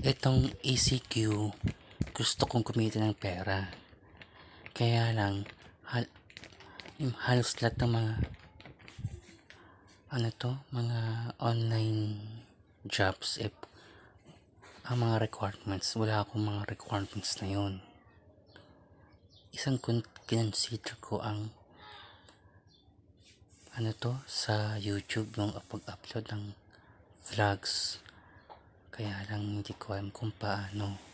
itong ECQ, gusto kong kumita ng pera. Kaya lang, hal, halos lahat ng mga, ano to, mga online jobs, eh, ang mga requirements, wala akong mga requirements na yun. Isang kinonsider ko ang, ano to, sa YouTube, yung pag-upload ng vlogs. Kaya lang hindi ko alam kung paano.